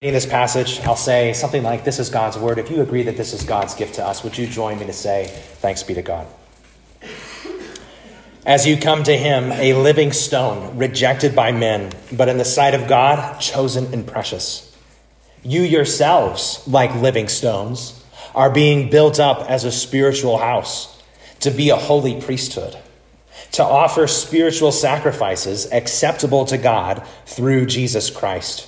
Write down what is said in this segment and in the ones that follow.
In this passage, I'll say something like, This is God's word. If you agree that this is God's gift to us, would you join me to say, Thanks be to God? As you come to him, a living stone, rejected by men, but in the sight of God, chosen and precious. You yourselves, like living stones, are being built up as a spiritual house, to be a holy priesthood, to offer spiritual sacrifices acceptable to God through Jesus Christ.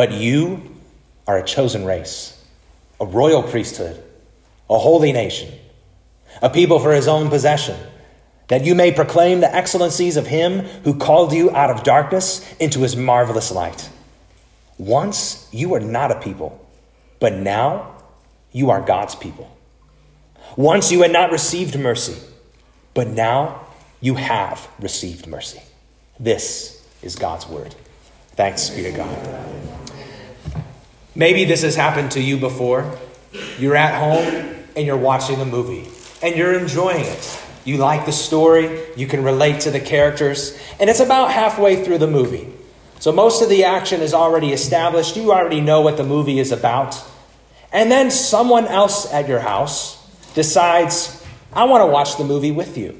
But you are a chosen race, a royal priesthood, a holy nation, a people for his own possession, that you may proclaim the excellencies of him who called you out of darkness into his marvelous light. Once you were not a people, but now you are God's people. Once you had not received mercy, but now you have received mercy. This is God's word. Thanks be to God. Maybe this has happened to you before. You're at home and you're watching a movie and you're enjoying it. You like the story, you can relate to the characters, and it's about halfway through the movie. So most of the action is already established. You already know what the movie is about. And then someone else at your house decides, I want to watch the movie with you.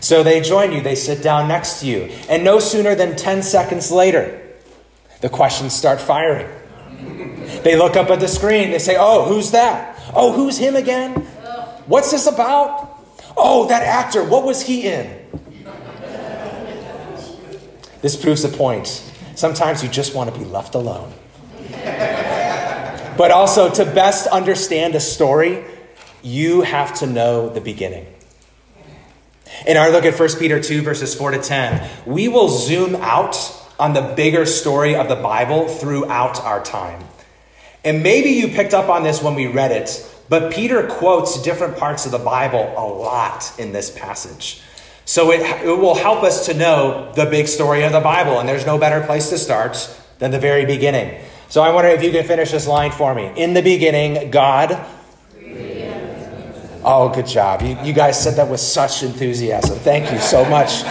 So they join you, they sit down next to you, and no sooner than 10 seconds later, the questions start firing. They look up at the screen. They say, Oh, who's that? Oh, who's him again? What's this about? Oh, that actor. What was he in? This proves the point. Sometimes you just want to be left alone. But also, to best understand a story, you have to know the beginning. In our look at 1 Peter 2, verses 4 to 10, we will zoom out on the bigger story of the Bible throughout our time. And maybe you picked up on this when we read it, but Peter quotes different parts of the Bible a lot in this passage. So it, it will help us to know the big story of the Bible, and there's no better place to start than the very beginning. So I wonder if you can finish this line for me. In the beginning, God. Oh, good job. You, you guys said that with such enthusiasm. Thank you so much.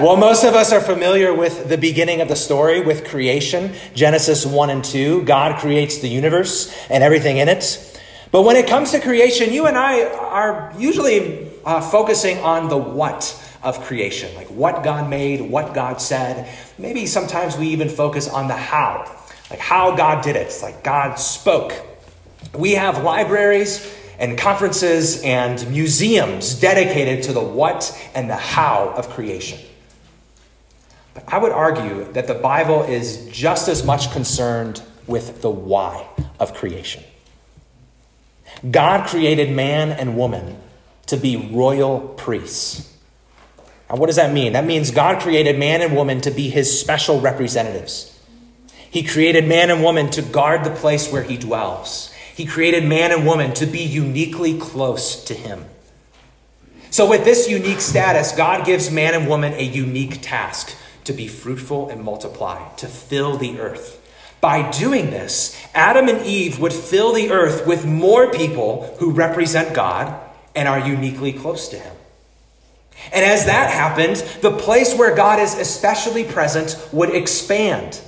Well, most of us are familiar with the beginning of the story, with creation Genesis 1 and 2. God creates the universe and everything in it. But when it comes to creation, you and I are usually uh, focusing on the what of creation, like what God made, what God said. Maybe sometimes we even focus on the how, like how God did it. It's like God spoke. We have libraries and conferences and museums dedicated to the what and the how of creation. But I would argue that the Bible is just as much concerned with the why of creation. God created man and woman to be royal priests. Now, what does that mean? That means God created man and woman to be his special representatives. He created man and woman to guard the place where he dwells. He created man and woman to be uniquely close to him. So, with this unique status, God gives man and woman a unique task to be fruitful and multiply, to fill the earth. By doing this, Adam and Eve would fill the earth with more people who represent God and are uniquely close to Him. And as that happened, the place where God is especially present would expand,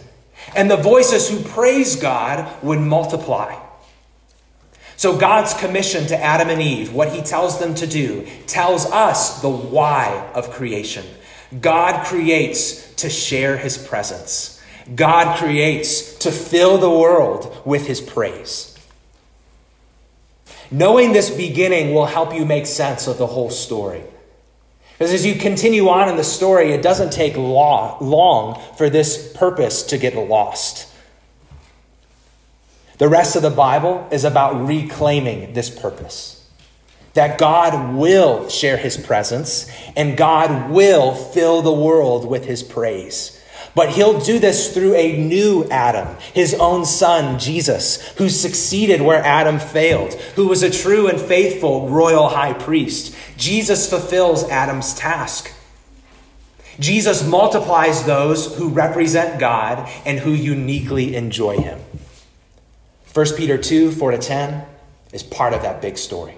and the voices who praise God would multiply. So, God's commission to Adam and Eve, what He tells them to do, tells us the why of creation. God creates to share his presence. God creates to fill the world with his praise. Knowing this beginning will help you make sense of the whole story. Because as you continue on in the story, it doesn't take long for this purpose to get lost. The rest of the Bible is about reclaiming this purpose that God will share his presence and God will fill the world with his praise. But he'll do this through a new Adam, his own son, Jesus, who succeeded where Adam failed, who was a true and faithful royal high priest. Jesus fulfills Adam's task. Jesus multiplies those who represent God and who uniquely enjoy him. 1 Peter 2 4 to 10 is part of that big story.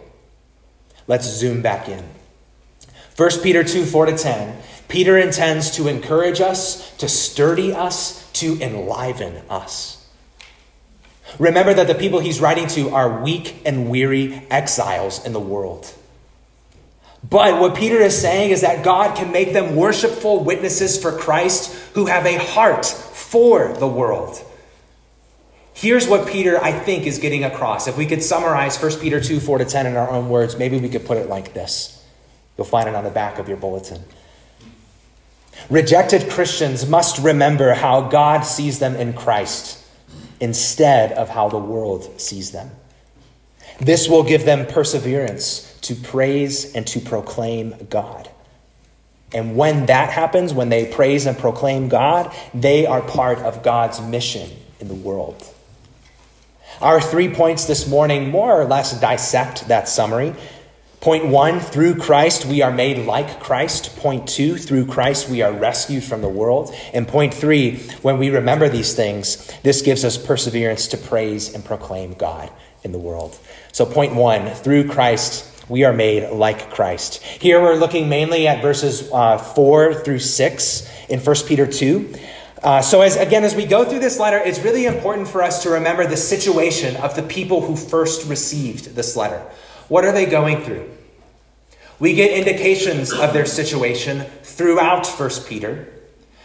Let's zoom back in. 1 Peter 2 4 to 10, Peter intends to encourage us, to sturdy us, to enliven us. Remember that the people he's writing to are weak and weary exiles in the world. But what Peter is saying is that God can make them worshipful witnesses for Christ who have a heart for the world. Here's what Peter, I think, is getting across. If we could summarize 1 Peter 2 4 to 10 in our own words, maybe we could put it like this. You'll find it on the back of your bulletin. Rejected Christians must remember how God sees them in Christ instead of how the world sees them. This will give them perseverance to praise and to proclaim God. And when that happens, when they praise and proclaim God, they are part of God's mission in the world. Our three points this morning more or less dissect that summary. Point one, through Christ we are made like Christ. Point two, through Christ we are rescued from the world. And point three, when we remember these things, this gives us perseverance to praise and proclaim God in the world. So, point one, through Christ we are made like Christ. Here we're looking mainly at verses uh, 4 through 6 in 1 Peter 2. Uh, so, as again, as we go through this letter, it's really important for us to remember the situation of the people who first received this letter. What are they going through? We get indications of their situation throughout 1 Peter.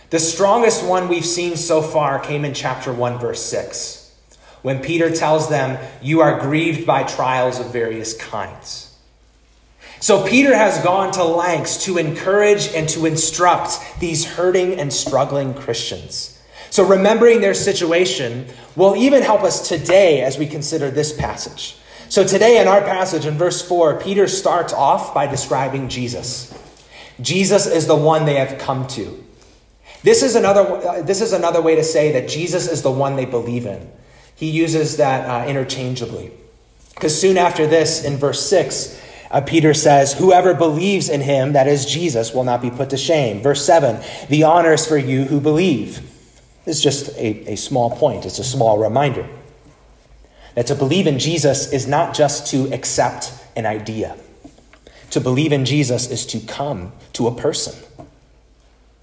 The strongest one we've seen so far came in chapter 1, verse 6, when Peter tells them, You are grieved by trials of various kinds. So Peter has gone to lengths to encourage and to instruct these hurting and struggling Christians. So remembering their situation will even help us today as we consider this passage. So today in our passage in verse 4, Peter starts off by describing Jesus. Jesus is the one they have come to. This is another, this is another way to say that Jesus is the one they believe in. He uses that uh, interchangeably. Because soon after this, in verse 6, uh, Peter says, Whoever believes in him, that is Jesus, will not be put to shame. Verse 7 The honor is for you who believe. Is just a, a small point, it's a small reminder. That to believe in Jesus is not just to accept an idea, to believe in Jesus is to come to a person.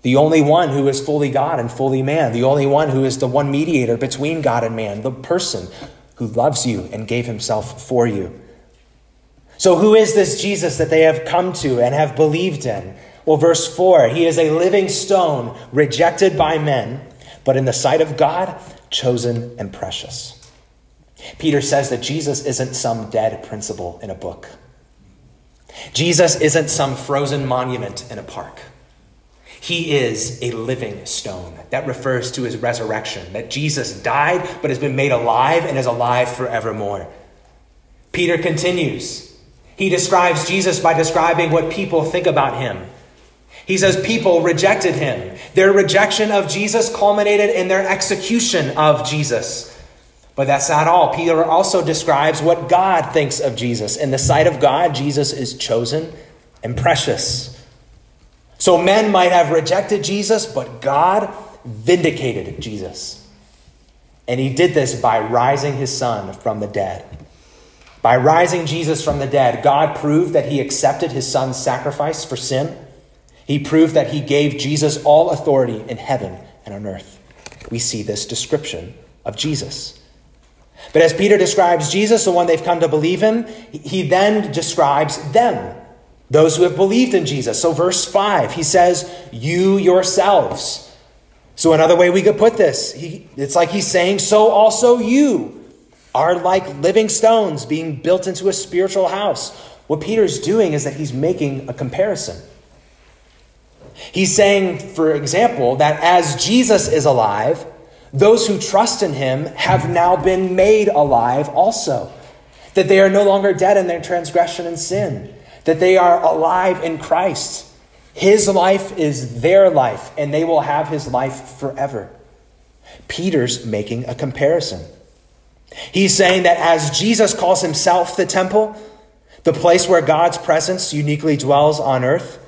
The only one who is fully God and fully man, the only one who is the one mediator between God and man, the person who loves you and gave himself for you. So, who is this Jesus that they have come to and have believed in? Well, verse 4 He is a living stone, rejected by men, but in the sight of God, chosen and precious. Peter says that Jesus isn't some dead principle in a book. Jesus isn't some frozen monument in a park. He is a living stone. That refers to his resurrection, that Jesus died but has been made alive and is alive forevermore. Peter continues he describes Jesus by describing what people think about him. He says people rejected him. Their rejection of Jesus culminated in their execution of Jesus. But that's not all. Peter also describes what God thinks of Jesus. In the sight of God, Jesus is chosen and precious. So men might have rejected Jesus, but God vindicated Jesus. And he did this by rising his son from the dead. By rising Jesus from the dead, God proved that he accepted his son's sacrifice for sin. He proved that he gave Jesus all authority in heaven and on earth. We see this description of Jesus. But as Peter describes Jesus, the one they've come to believe in, he then describes them, those who have believed in Jesus. So, verse 5, he says, You yourselves. So, another way we could put this, he, it's like he's saying, So also you are like living stones being built into a spiritual house. What Peter's doing is that he's making a comparison. He's saying, for example, that as Jesus is alive, those who trust in him have now been made alive also. That they are no longer dead in their transgression and sin, that they are alive in Christ. His life is their life, and they will have his life forever. Peter's making a comparison. He's saying that as Jesus calls himself the temple, the place where God's presence uniquely dwells on earth,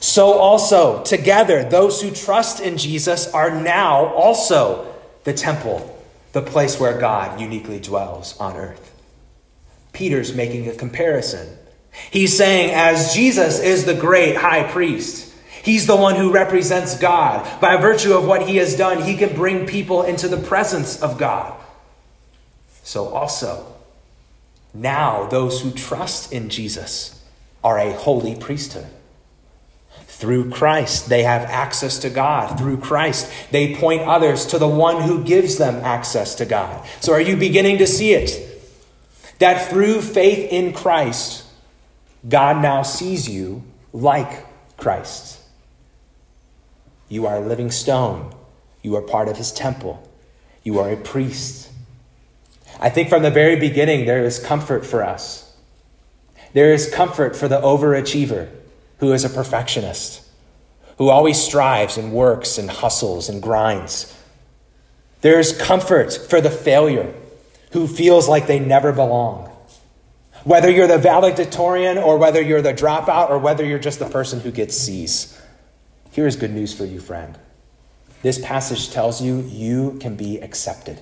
so also together those who trust in Jesus are now also the temple, the place where God uniquely dwells on earth. Peter's making a comparison. He's saying, as Jesus is the great high priest, he's the one who represents God. By virtue of what he has done, he can bring people into the presence of God. So also, now those who trust in Jesus are a holy priesthood. Through Christ, they have access to God. Through Christ, they point others to the one who gives them access to God. So, are you beginning to see it? That through faith in Christ, God now sees you like Christ. You are a living stone. You are part of his temple. You are a priest. I think from the very beginning, there is comfort for us. There is comfort for the overachiever who is a perfectionist, who always strives and works and hustles and grinds. There is comfort for the failure who feels like they never belong. Whether you're the valedictorian or whether you're the dropout or whether you're just the person who gets C's, here is good news for you, friend. This passage tells you you can be accepted.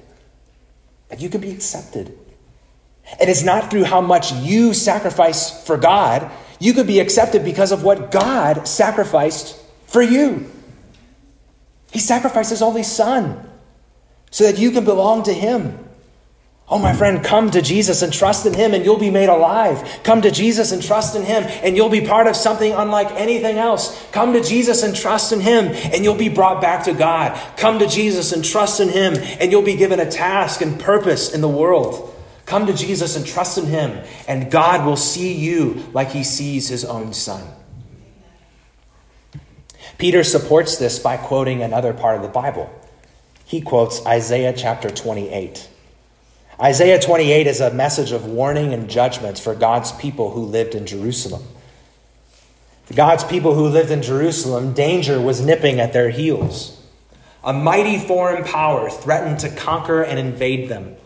That you can be accepted. And it's not through how much you sacrifice for God. You could be accepted because of what God sacrificed for you. He sacrificed his only son so that you can belong to him. Oh, my friend, come to Jesus and trust in Him, and you'll be made alive. Come to Jesus and trust in Him, and you'll be part of something unlike anything else. Come to Jesus and trust in Him, and you'll be brought back to God. Come to Jesus and trust in Him, and you'll be given a task and purpose in the world. Come to Jesus and trust in Him, and God will see you like He sees His own Son. Peter supports this by quoting another part of the Bible. He quotes Isaiah chapter 28. Isaiah 28 is a message of warning and judgment for God's people who lived in Jerusalem. God's people who lived in Jerusalem, danger was nipping at their heels. A mighty foreign power threatened to conquer and invade them.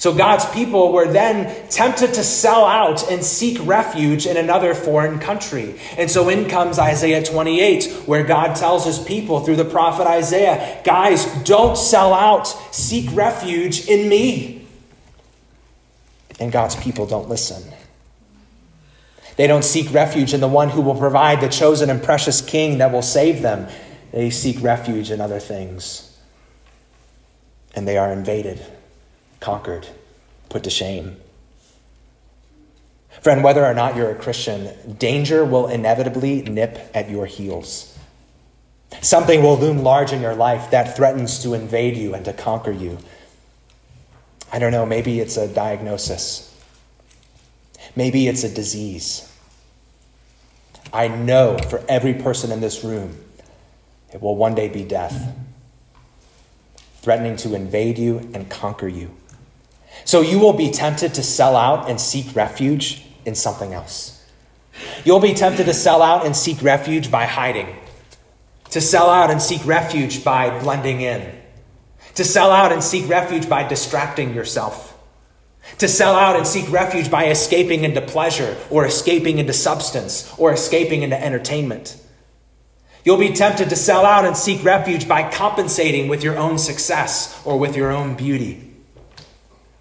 So God's people were then tempted to sell out and seek refuge in another foreign country. And so in comes Isaiah 28, where God tells his people through the prophet Isaiah, guys, don't sell out, seek refuge in me. And God's people don't listen. They don't seek refuge in the one who will provide the chosen and precious king that will save them. They seek refuge in other things. And they are invaded conquered, put to shame. Friend, whether or not you're a Christian, danger will inevitably nip at your heels. Something will loom large in your life that threatens to invade you and to conquer you. I don't know, maybe it's a diagnosis. Maybe it's a disease. I know for every person in this room, it will one day be death, threatening to invade you and conquer you. So you will be tempted to sell out and seek refuge in something else. You'll be tempted to sell out and seek refuge by hiding, to sell out and seek refuge by blending in, to sell out and seek refuge by distracting yourself, to sell out and seek refuge by escaping into pleasure or escaping into substance or escaping into entertainment. You'll be tempted to sell out and seek refuge by compensating with your own success or with your own beauty.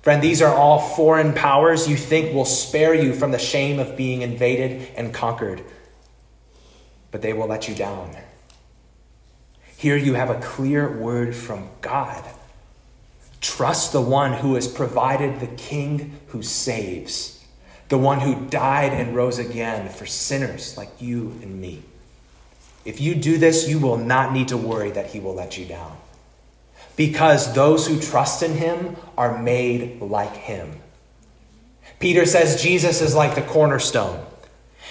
Friend, these are all foreign powers you think will spare you from the shame of being invaded and conquered, but they will let you down. Here you have a clear word from God. Trust the one who has provided the king who saves, the one who died and rose again for sinners like you and me. If you do this, you will not need to worry that he will let you down because those who trust in him are made like him. Peter says Jesus is like the cornerstone.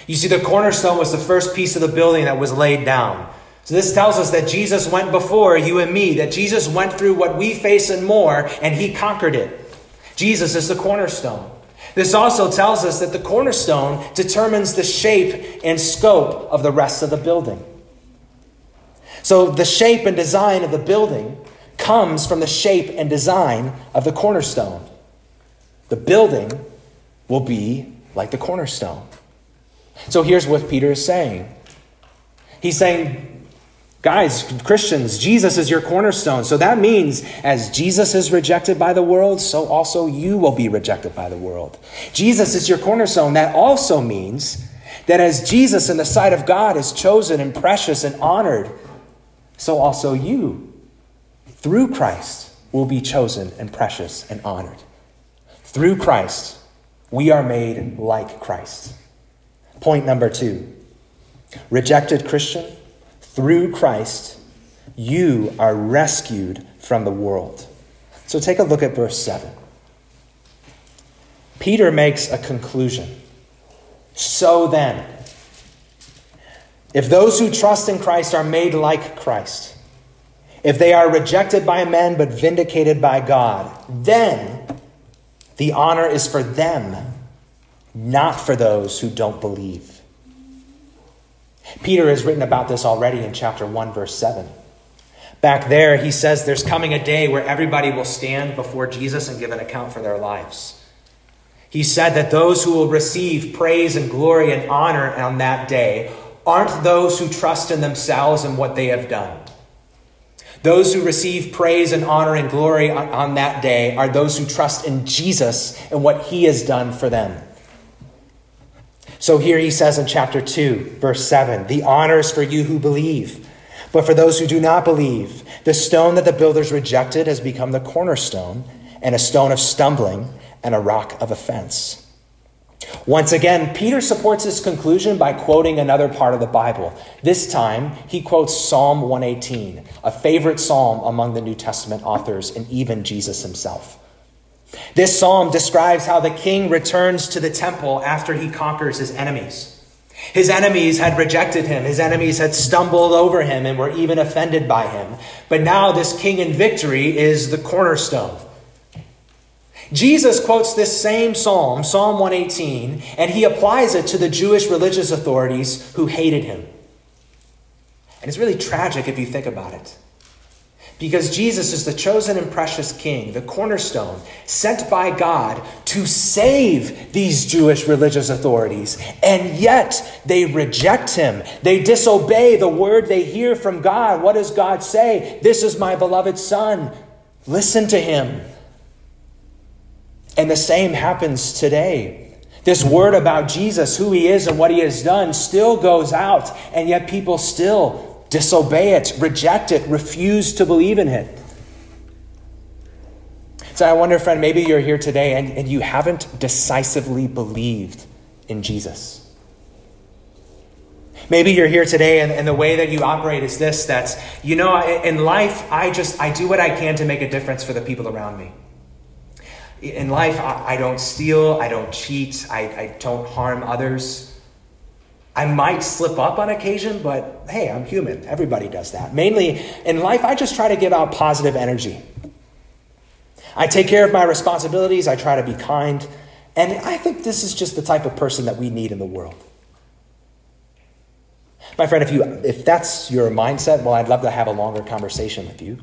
You see, the cornerstone was the first piece of the building that was laid down. So this tells us that Jesus went before you and me, that Jesus went through what we face and more, and he conquered it. Jesus is the cornerstone. This also tells us that the cornerstone determines the shape and scope of the rest of the building. So the shape and design of the building comes from the shape and design of the cornerstone. The building will be like the cornerstone. So here's what Peter is saying. He's saying, Guys, Christians, Jesus is your cornerstone. So that means as Jesus is rejected by the world, so also you will be rejected by the world. Jesus is your cornerstone. That also means that as Jesus in the sight of God is chosen and precious and honored, so also you, through Christ, will be chosen and precious and honored. Through Christ, we are made like Christ. Point number two rejected Christian, through Christ, you are rescued from the world. So take a look at verse 7. Peter makes a conclusion. So then, if those who trust in Christ are made like Christ, if they are rejected by men but vindicated by God, then the honor is for them, not for those who don't believe. Peter has written about this already in chapter 1, verse 7. Back there, he says there's coming a day where everybody will stand before Jesus and give an account for their lives. He said that those who will receive praise and glory and honor on that day aren't those who trust in themselves and what they have done. Those who receive praise and honor and glory on, that day are those who trust in Jesus and what he has done for them. So here he says in chapter 2, verse 7 The honor is for you who believe. But for those who do not believe, the stone that the builders rejected has become the cornerstone, and a stone of stumbling, and a rock of offense. Once again, Peter supports this conclusion by quoting another part of the Bible. This time, he quotes Psalm 118, a favorite psalm among the New Testament authors and even Jesus himself. This psalm describes how the king returns to the temple after he conquers his enemies. His enemies had rejected him. His enemies had stumbled over him and were even offended by him. But now, this king in victory is the cornerstone. Jesus quotes this same psalm, Psalm 118, and he applies it to the Jewish religious authorities who hated him. And it's really tragic if you think about it. Because Jesus is the chosen and precious king, the cornerstone, sent by God to save these Jewish religious authorities. And yet they reject him. They disobey the word they hear from God. What does God say? This is my beloved son. Listen to him. And the same happens today. This word about Jesus, who he is and what he has done, still goes out, and yet people still disobey it, reject it, refuse to believe in it. So I wonder, friend, maybe you're here today and, and you haven't decisively believed in Jesus. Maybe you're here today and, and, the way that you operate is this that, you know, in life, I just, I do what I can to make a difference for the people around me in life, I, I don't steal, I don't cheat, I, I don't harm others. I might slip up on occasion, but hey, I'm human. Everybody does that. Mainly in life, I just try to give out positive energy. I take care of my responsibilities, I try to be kind, and I think this is just the type of person that we need in the world. My friend, if, you, if that's your mindset, well, I'd love to have a longer conversation with you.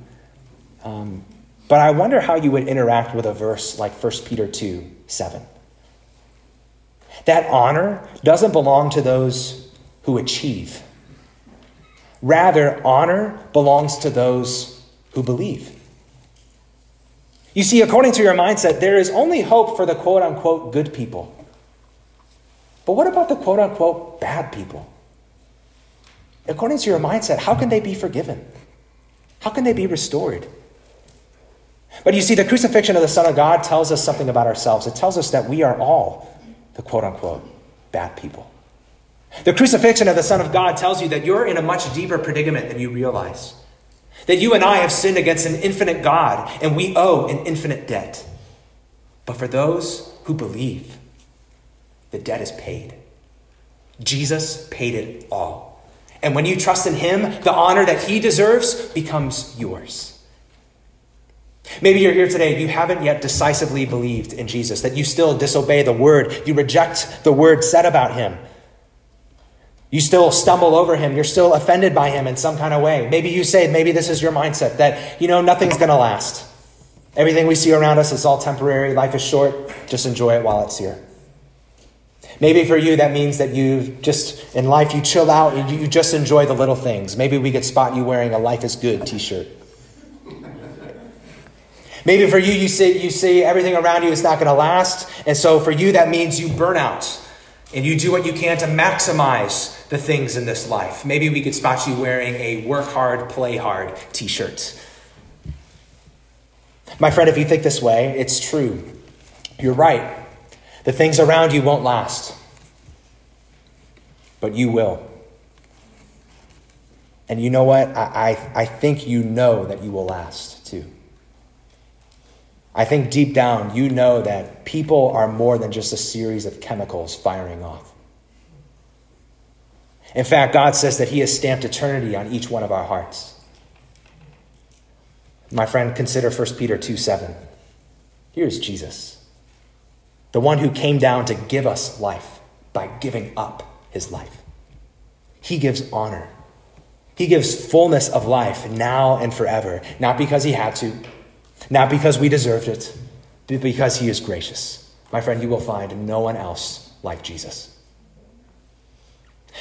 Um, but I wonder how you would interact with a verse like 1 Peter 2 7. That honor doesn't belong to those who achieve. Rather, honor belongs to those who believe. You see, according to your mindset, there is only hope for the quote unquote good people. But what about the quote unquote bad people? According to your mindset, how can they be forgiven? How can they be restored? But you see, the crucifixion of the Son of God tells us something about ourselves. It tells us that we are all the quote unquote bad people. The crucifixion of the Son of God tells you that you're in a much deeper predicament than you realize. That you and I have sinned against an infinite God and we owe an infinite debt. But for those who believe, the debt is paid. Jesus paid it all. And when you trust in Him, the honor that He deserves becomes yours. Maybe you're here today, you haven't yet decisively believed in Jesus, that you still disobey the word, you reject the word said about him. You still stumble over him, you're still offended by him in some kind of way. Maybe you say, maybe this is your mindset that, you know, nothing's going to last. Everything we see around us is all temporary, life is short, just enjoy it while it's here. Maybe for you, that means that you just, in life, you chill out and you just enjoy the little things. Maybe we could spot you wearing a Life is Good t shirt. Maybe for you, you see, you see everything around you is not going to last. And so for you, that means you burn out and you do what you can to maximize the things in this life. Maybe we could spot you wearing a work hard, play hard t shirt. My friend, if you think this way, it's true. You're right. The things around you won't last, but you will. And you know what? I, I, I think you know that you will last. I think deep down you know that people are more than just a series of chemicals firing off. In fact, God says that He has stamped eternity on each one of our hearts. My friend, consider 1 Peter 2 7. Here's Jesus, the one who came down to give us life by giving up his life. He gives honor. He gives fullness of life now and forever, not because he had to, not because we deserved it, but because he is gracious. My friend, you will find no one else like Jesus.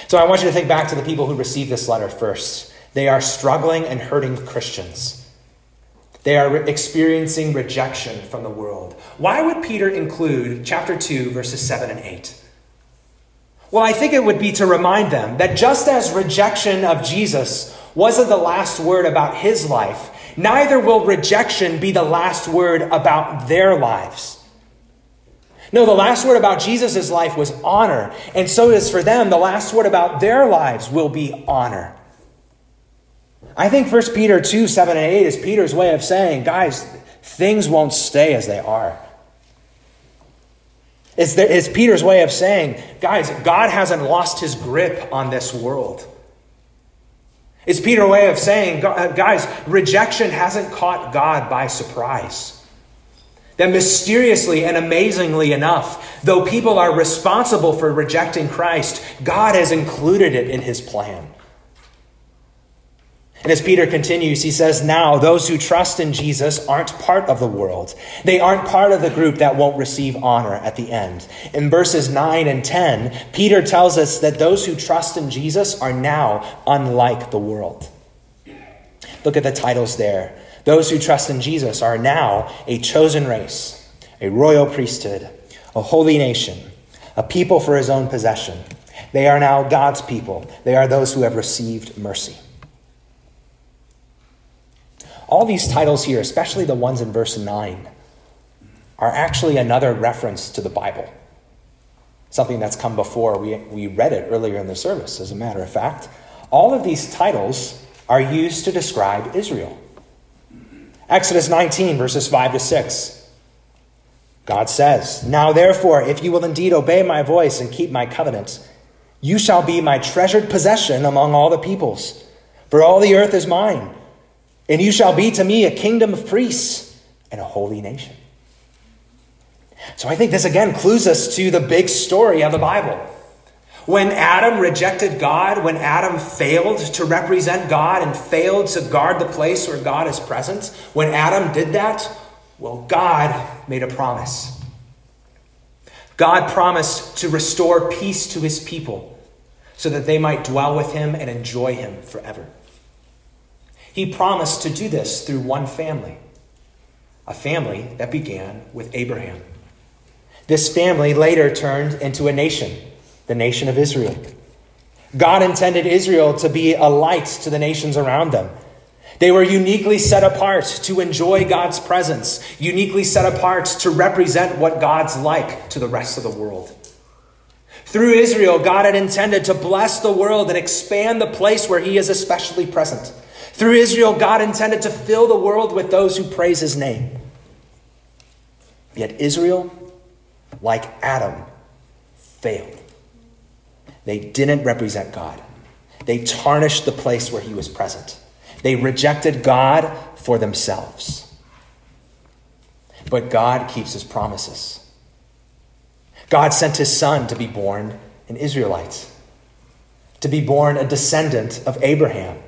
So I want you to think back to the people who received this letter first. They are struggling and hurting Christians. They are experiencing rejection from the world. Why would Peter include chapter 2, verses 7 and 8? Well, I think it would be to remind them that just as rejection of Jesus wasn't the last word about his life, neither will rejection be the last word about their lives. No, the last word about Jesus' life was honor. And so is for them, the last word about their lives will be honor. I think 1 Peter 2 7 and 8 is Peter's way of saying, guys, things won't stay as they are. It's, the, it's Peter's way of saying, guys, God hasn't lost his grip on this world. It's Peter's way of saying, uh, guys, rejection hasn't caught God by surprise. That mysteriously and amazingly enough, though people are responsible for rejecting Christ, God has included it in his plan. And as Peter continues, he says, Now those who trust in Jesus aren't part of the world. They aren't part of the group that won't receive honor at the end. In verses 9 and 10, Peter tells us that those who trust in Jesus are now unlike the world. Look at the titles there. Those who trust in Jesus are now a chosen race, a royal priesthood, a holy nation, a people for his own possession. They are now God's people. They are those who have received mercy. All these titles here, especially the ones in verse 9, are actually another reference to the Bible. Something that's come before. We, we read it earlier in the service, as a matter of fact. All of these titles are used to describe Israel. Exodus 19, verses 5 to 6. God says, Now therefore, if you will indeed obey my voice and keep my covenant, you shall be my treasured possession among all the peoples. For all the earth is mine and you shall be to me a kingdom of priests and a holy nation. So I think this again clues us to the big story of the Bible. When Adam rejected God, when Adam failed to represent God and failed to guard the place where God is present, when Adam did that, well, God made a promise. God promised to restore peace to his people so that they might dwell with him and enjoy him forever. He promised to do this through one family, a family that began with Abraham. This family later turned into a nation, the nation of Israel. God intended Israel to be a light to the nations around them. They were uniquely set apart to enjoy God's presence, uniquely set apart to represent what God's like to the rest of the world. Through Israel, God had intended to bless the world and expand the place where He is especially present. Through Israel, God intended to fill the world with those who praise his name. Yet Israel, like Adam, failed. They didn't represent God. They tarnished the place where he was present. They rejected God for themselves. but God keeps his promises. God sent his son to be born an Israelite, to be born a descendant of Abraham.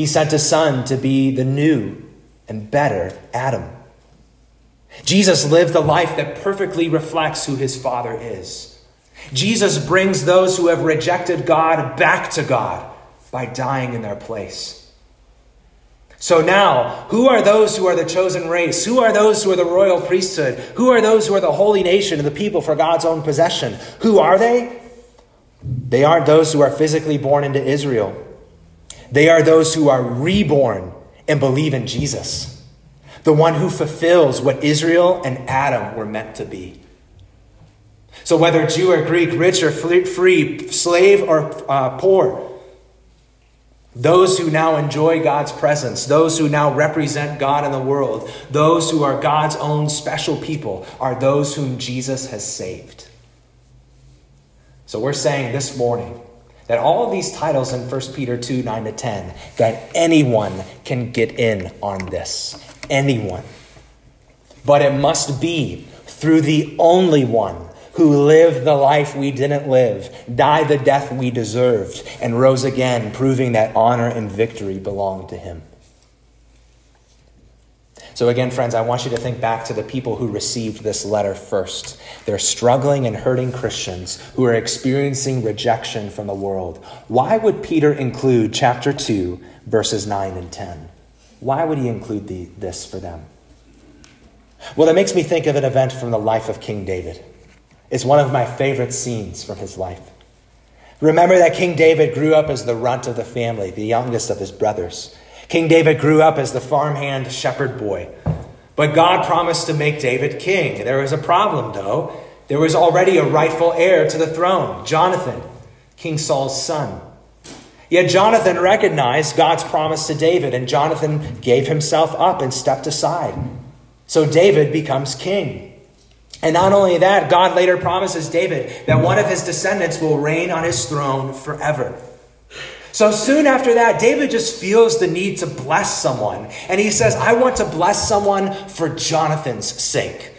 He sent his son to be the new and better Adam. Jesus lived a life that perfectly reflects who his Father is. Jesus brings those who have rejected God back to God by dying in their place. So now, who are those who are the chosen race? Who are those who are the royal priesthood? Who are those who are the holy nation and the people for God's own possession? Who are they? They aren't those who are physically born into Israel. They are those who are reborn and believe in Jesus, the one who fulfills what Israel and Adam were meant to be. So, whether Jew or Greek, rich or free, slave or uh, poor, those who now enjoy God's presence, those who now represent God in the world, those who are God's own special people, are those whom Jesus has saved. So, we're saying this morning that all of these titles in 1 Peter 2 9 to 10, that anyone can get in on this. Anyone. But it must be through the only one who lived the life we didn't live, died the death we deserved, and rose again, proving that honor and victory belong to him. So, again, friends, I want you to think back to the people who received this letter first. They're struggling and hurting Christians who are experiencing rejection from the world. Why would Peter include chapter 2, verses 9 and 10? Why would he include the, this for them? Well, it makes me think of an event from the life of King David. It's one of my favorite scenes from his life. Remember that King David grew up as the runt of the family, the youngest of his brothers. King David grew up as the farmhand shepherd boy. But God promised to make David king. There was a problem, though. There was already a rightful heir to the throne, Jonathan, King Saul's son. Yet Jonathan recognized God's promise to David, and Jonathan gave himself up and stepped aside. So David becomes king. And not only that, God later promises David that one of his descendants will reign on his throne forever. So soon after that, David just feels the need to bless someone. And he says, I want to bless someone for Jonathan's sake.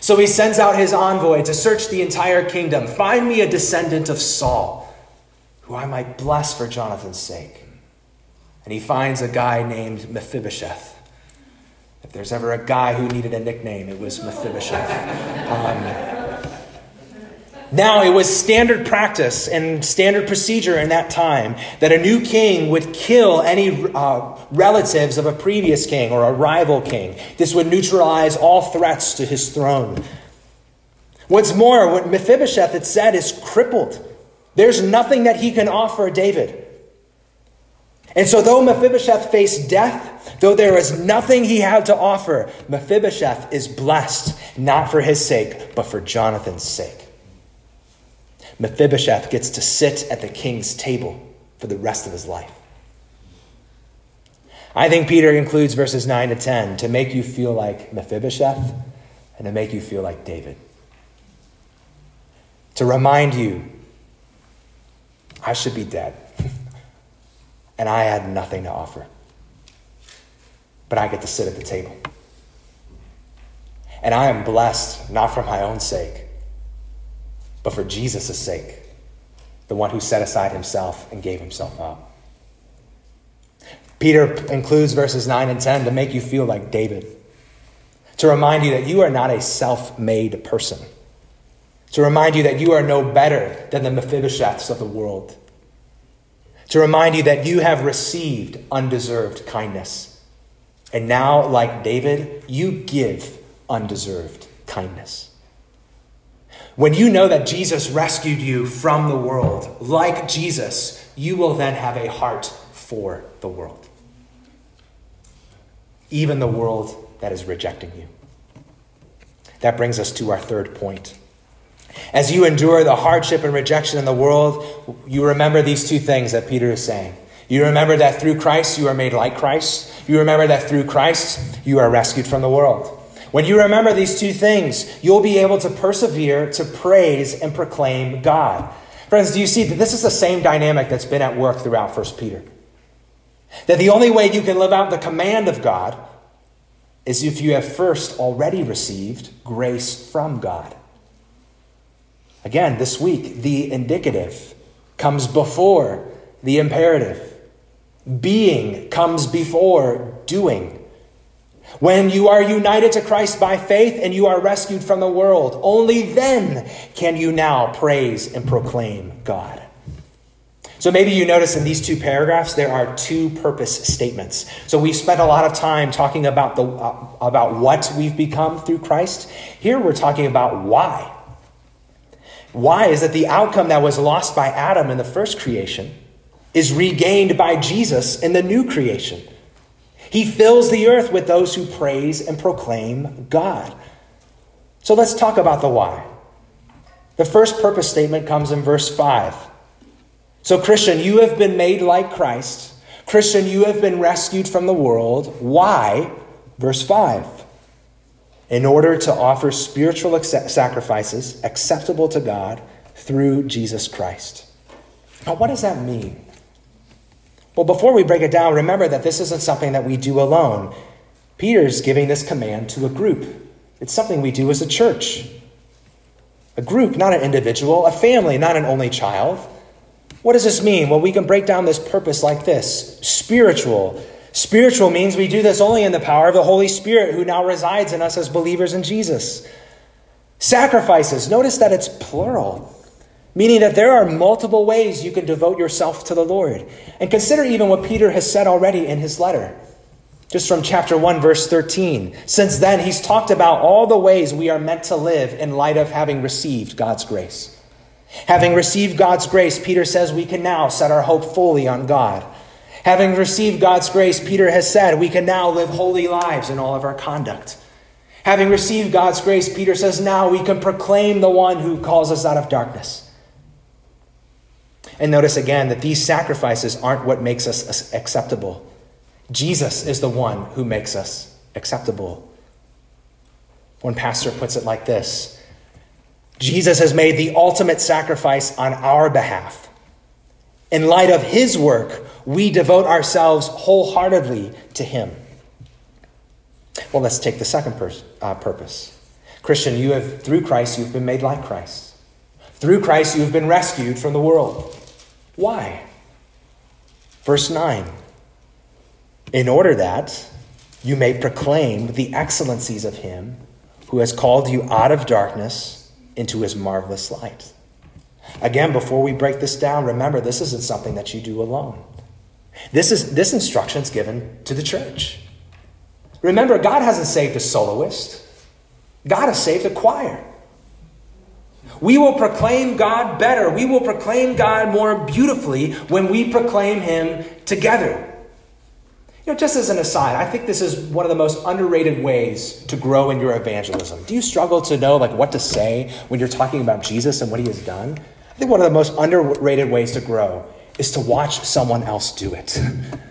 So he sends out his envoy to search the entire kingdom. Find me a descendant of Saul, who I might bless for Jonathan's sake. And he finds a guy named Mephibosheth. If there's ever a guy who needed a nickname, it was Mephibosheth. Um, now, it was standard practice and standard procedure in that time that a new king would kill any uh, relatives of a previous king or a rival king. This would neutralize all threats to his throne. What's more, what Mephibosheth had said is crippled. There's nothing that he can offer David. And so, though Mephibosheth faced death, though there was nothing he had to offer, Mephibosheth is blessed, not for his sake, but for Jonathan's sake. Mephibosheth gets to sit at the king's table for the rest of his life. I think Peter includes verses 9 to 10 to make you feel like Mephibosheth and to make you feel like David. To remind you, I should be dead, and I had nothing to offer. But I get to sit at the table. And I am blessed, not for my own sake, but for Jesus' sake, the one who set aside himself and gave himself up. Peter includes verses 9 and 10 to make you feel like David, to remind you that you are not a self made person, to remind you that you are no better than the Mephibosheths of the world, to remind you that you have received undeserved kindness. And now, like David, you give undeserved kindness. When you know that Jesus rescued you from the world, like Jesus, you will then have a heart for the world. Even the world that is rejecting you. That brings us to our third point. As you endure the hardship and rejection in the world, you remember these two things that Peter is saying. You remember that through Christ you are made like Christ. You remember that through Christ you are rescued from the world. When you remember these two things, you'll be able to persevere to praise and proclaim God. Friends, do you see that this is the same dynamic that's been at work throughout 1 Peter? That the only way you can live out the command of God is if you have first already received grace from God. Again, this week, the indicative comes before the imperative. Being comes before doing. When you are united to Christ by faith and you are rescued from the world, only then can you now praise and proclaim God. So maybe you notice in these two paragraphs there are two purpose statements. So we've spent a lot of time talking about the uh, about what we've become through Christ. Here we're talking about why. Why is that the outcome that was lost by Adam in the first creation is regained by Jesus in the new creation. He fills the earth with those who praise and proclaim God. So let's talk about the why. The first purpose statement comes in verse 5. So, Christian, you have been made like Christ. Christian, you have been rescued from the world. Why? Verse 5 in order to offer spiritual sacrifices acceptable to God through Jesus Christ. Now, what does that mean? Well, before we break it down, remember that this isn't something that we do alone. Peter's giving this command to a group. It's something we do as a church. A group, not an individual, a family, not an only child. What does this mean? Well, we can break down this purpose like this spiritual Spiritual means we do this only in the power of the Holy Spirit who now resides in us as believers in Jesus. Sacrifices, notice that it's plural, meaning that there are multiple ways you can devote yourself to the Lord. And consider even what Peter has said already in his letter. Just from chapter 1, verse 13. Since then, he's talked about all the ways we are meant to live in light of having received God's grace. Having received God's grace, Peter says we can now set our hope fully on God. Having received God's grace, Peter has said, we can now live holy lives in all of our conduct. Having received God's grace, Peter says, now we can proclaim the one who calls us out of darkness. And notice again that these sacrifices aren't what makes us acceptable. Jesus is the one who makes us acceptable. One pastor puts it like this Jesus has made the ultimate sacrifice on our behalf. In light of his work, we devote ourselves wholeheartedly to Him. Well, let's take the second uh, purpose. Christian, you have, through Christ, you've been made like Christ. Through Christ, you have been rescued from the world. Why? Verse 9 In order that you may proclaim the excellencies of Him who has called you out of darkness into His marvelous light. Again, before we break this down, remember this isn't something that you do alone. This, is, this instruction is given to the church. Remember, God hasn't saved a soloist, God has saved a choir. We will proclaim God better. We will proclaim God more beautifully when we proclaim Him together. You know, just as an aside, I think this is one of the most underrated ways to grow in your evangelism. Do you struggle to know like what to say when you're talking about Jesus and what he has done? I think one of the most underrated ways to grow is to watch someone else do it,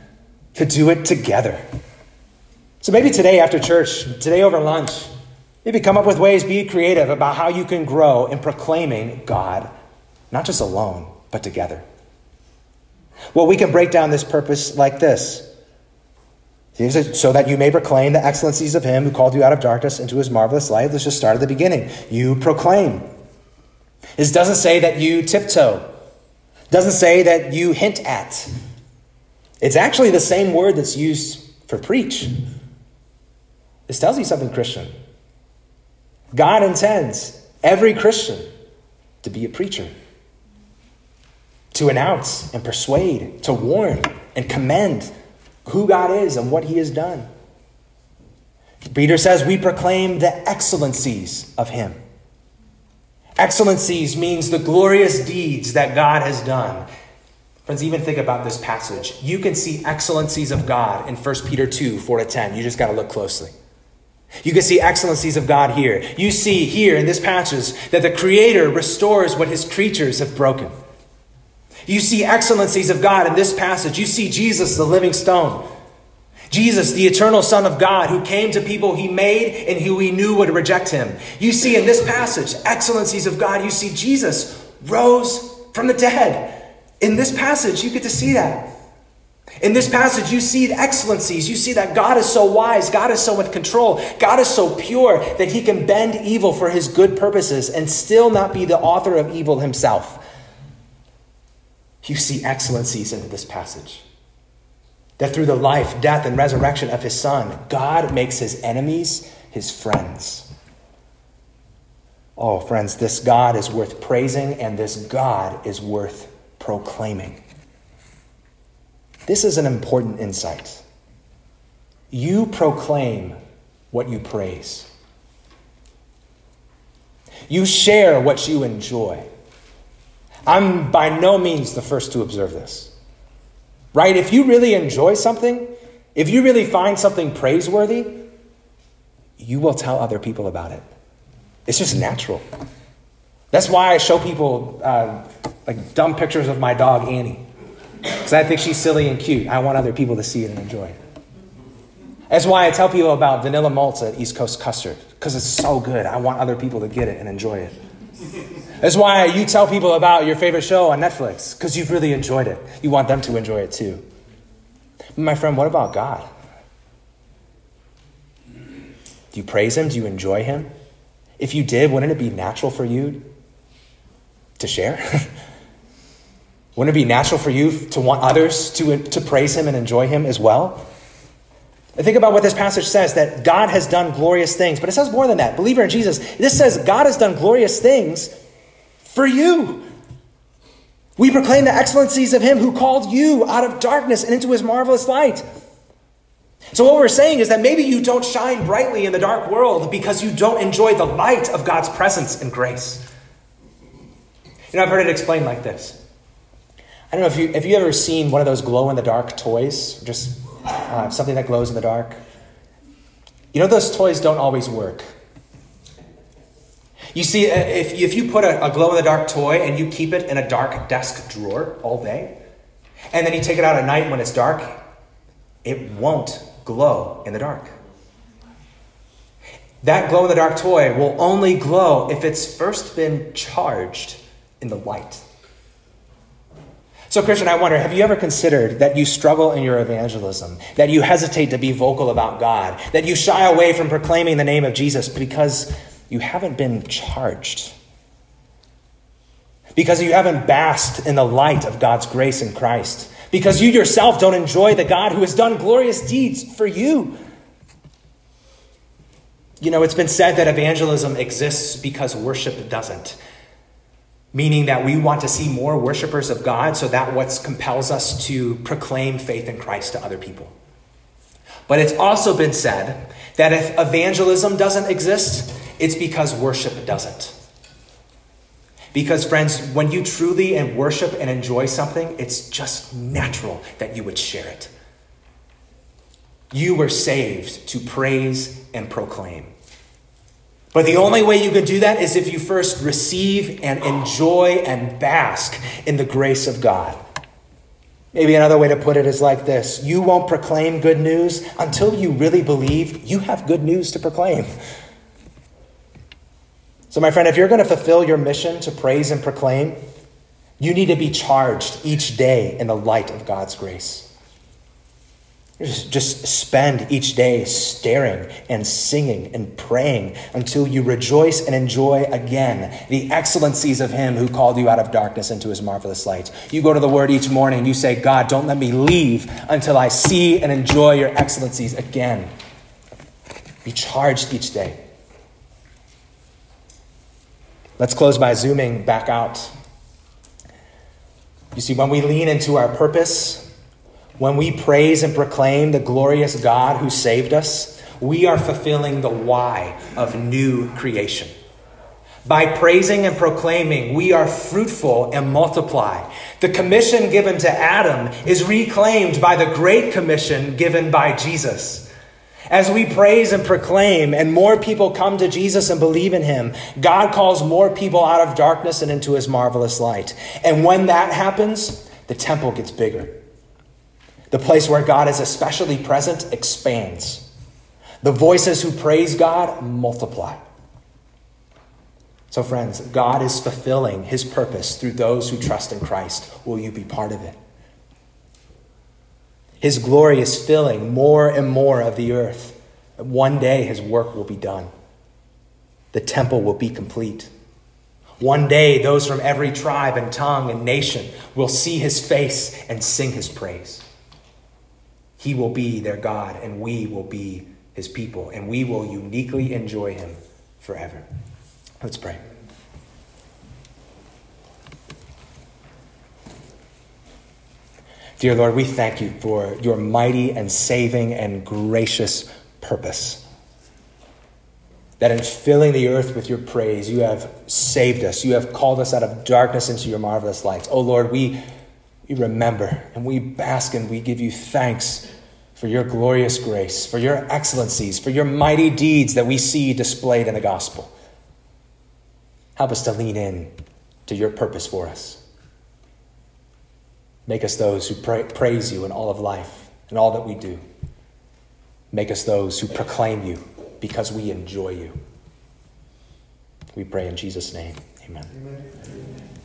to do it together. So maybe today after church, today over lunch, maybe come up with ways, be creative about how you can grow in proclaiming God, not just alone, but together. Well, we can break down this purpose like this so that you may proclaim the excellencies of him who called you out of darkness into his marvelous light. Let's just start at the beginning. You proclaim. This doesn't say that you tiptoe doesn't say that you hint at. It's actually the same word that's used for preach. This tells you something, Christian. God intends every Christian to be a preacher, to announce and persuade, to warn and commend who God is and what he has done. Peter says, We proclaim the excellencies of him. Excellencies means the glorious deeds that God has done. Friends, even think about this passage. You can see excellencies of God in 1 Peter 2 4 to 10. You just got to look closely. You can see excellencies of God here. You see here in this passage that the Creator restores what His creatures have broken. You see excellencies of God in this passage. You see Jesus, the living stone. Jesus, the eternal Son of God, who came to people he made and who he knew would reject him. You see in this passage excellencies of God. You see Jesus rose from the dead. In this passage, you get to see that. In this passage, you see excellencies. You see that God is so wise, God is so in control, God is so pure that he can bend evil for his good purposes and still not be the author of evil himself. You see excellencies in this passage. That through the life, death, and resurrection of his son, God makes his enemies his friends. Oh, friends, this God is worth praising, and this God is worth proclaiming. This is an important insight. You proclaim what you praise, you share what you enjoy. I'm by no means the first to observe this. Right? If you really enjoy something, if you really find something praiseworthy, you will tell other people about it. It's just natural. That's why I show people uh, like dumb pictures of my dog Annie. Because I think she's silly and cute. I want other people to see it and enjoy it. That's why I tell people about vanilla malta at East Coast Custard, because it's so good. I want other people to get it and enjoy it. That's why you tell people about your favorite show on Netflix, because you've really enjoyed it. You want them to enjoy it too. My friend, what about God? Do you praise Him? Do you enjoy Him? If you did, wouldn't it be natural for you to share? Wouldn't it be natural for you to want others to, to praise him and enjoy him as well? And think about what this passage says that God has done glorious things, but it says more than that. Believer in Jesus, this says God has done glorious things for you. We proclaim the excellencies of him who called you out of darkness and into his marvelous light. So, what we're saying is that maybe you don't shine brightly in the dark world because you don't enjoy the light of God's presence and grace. You know, I've heard it explained like this I don't know if you have you ever seen one of those glow in the dark toys, just uh, something that glows in the dark. You know those toys don't always work. You see, uh, if if you put a, a glow in the dark toy and you keep it in a dark desk drawer all day, and then you take it out at night when it's dark, it won't glow in the dark. That glow in the dark toy will only glow if it's first been charged in the light. So, Christian, I wonder have you ever considered that you struggle in your evangelism, that you hesitate to be vocal about God, that you shy away from proclaiming the name of Jesus because you haven't been charged? Because you haven't basked in the light of God's grace in Christ? Because you yourself don't enjoy the God who has done glorious deeds for you? You know, it's been said that evangelism exists because worship doesn't meaning that we want to see more worshipers of God, so that what compels us to proclaim faith in Christ to other people. But it's also been said that if evangelism doesn't exist, it's because worship doesn't. Because, friends, when you truly and worship and enjoy something, it's just natural that you would share it. You were saved to praise and proclaim. But the only way you can do that is if you first receive and enjoy and bask in the grace of God. Maybe another way to put it is like this You won't proclaim good news until you really believe you have good news to proclaim. So, my friend, if you're going to fulfill your mission to praise and proclaim, you need to be charged each day in the light of God's grace. Just spend each day staring and singing and praying until you rejoice and enjoy again the excellencies of Him who called you out of darkness into His marvelous light. You go to the Word each morning, you say, God, don't let me leave until I see and enjoy your excellencies again. Be charged each day. Let's close by zooming back out. You see, when we lean into our purpose, when we praise and proclaim the glorious God who saved us, we are fulfilling the why of new creation. By praising and proclaiming, we are fruitful and multiply. The commission given to Adam is reclaimed by the great commission given by Jesus. As we praise and proclaim, and more people come to Jesus and believe in him, God calls more people out of darkness and into his marvelous light. And when that happens, the temple gets bigger. The place where God is especially present expands. The voices who praise God multiply. So, friends, God is fulfilling his purpose through those who trust in Christ. Will you be part of it? His glory is filling more and more of the earth. One day his work will be done. The temple will be complete. One day those from every tribe and tongue and nation will see his face and sing his praise. He will be their God, and we will be his people, and we will uniquely enjoy him forever. Let's pray. Dear Lord, we thank you for your mighty and saving and gracious purpose. That in filling the earth with your praise, you have saved us. You have called us out of darkness into your marvelous light. Oh Lord, we, we remember and we bask and we give you thanks for your glorious grace, for your excellencies, for your mighty deeds that we see displayed in the gospel. Help us to lean in to your purpose for us. Make us those who pra- praise you in all of life and all that we do. Make us those who proclaim you because we enjoy you. We pray in Jesus' name. Amen. Amen.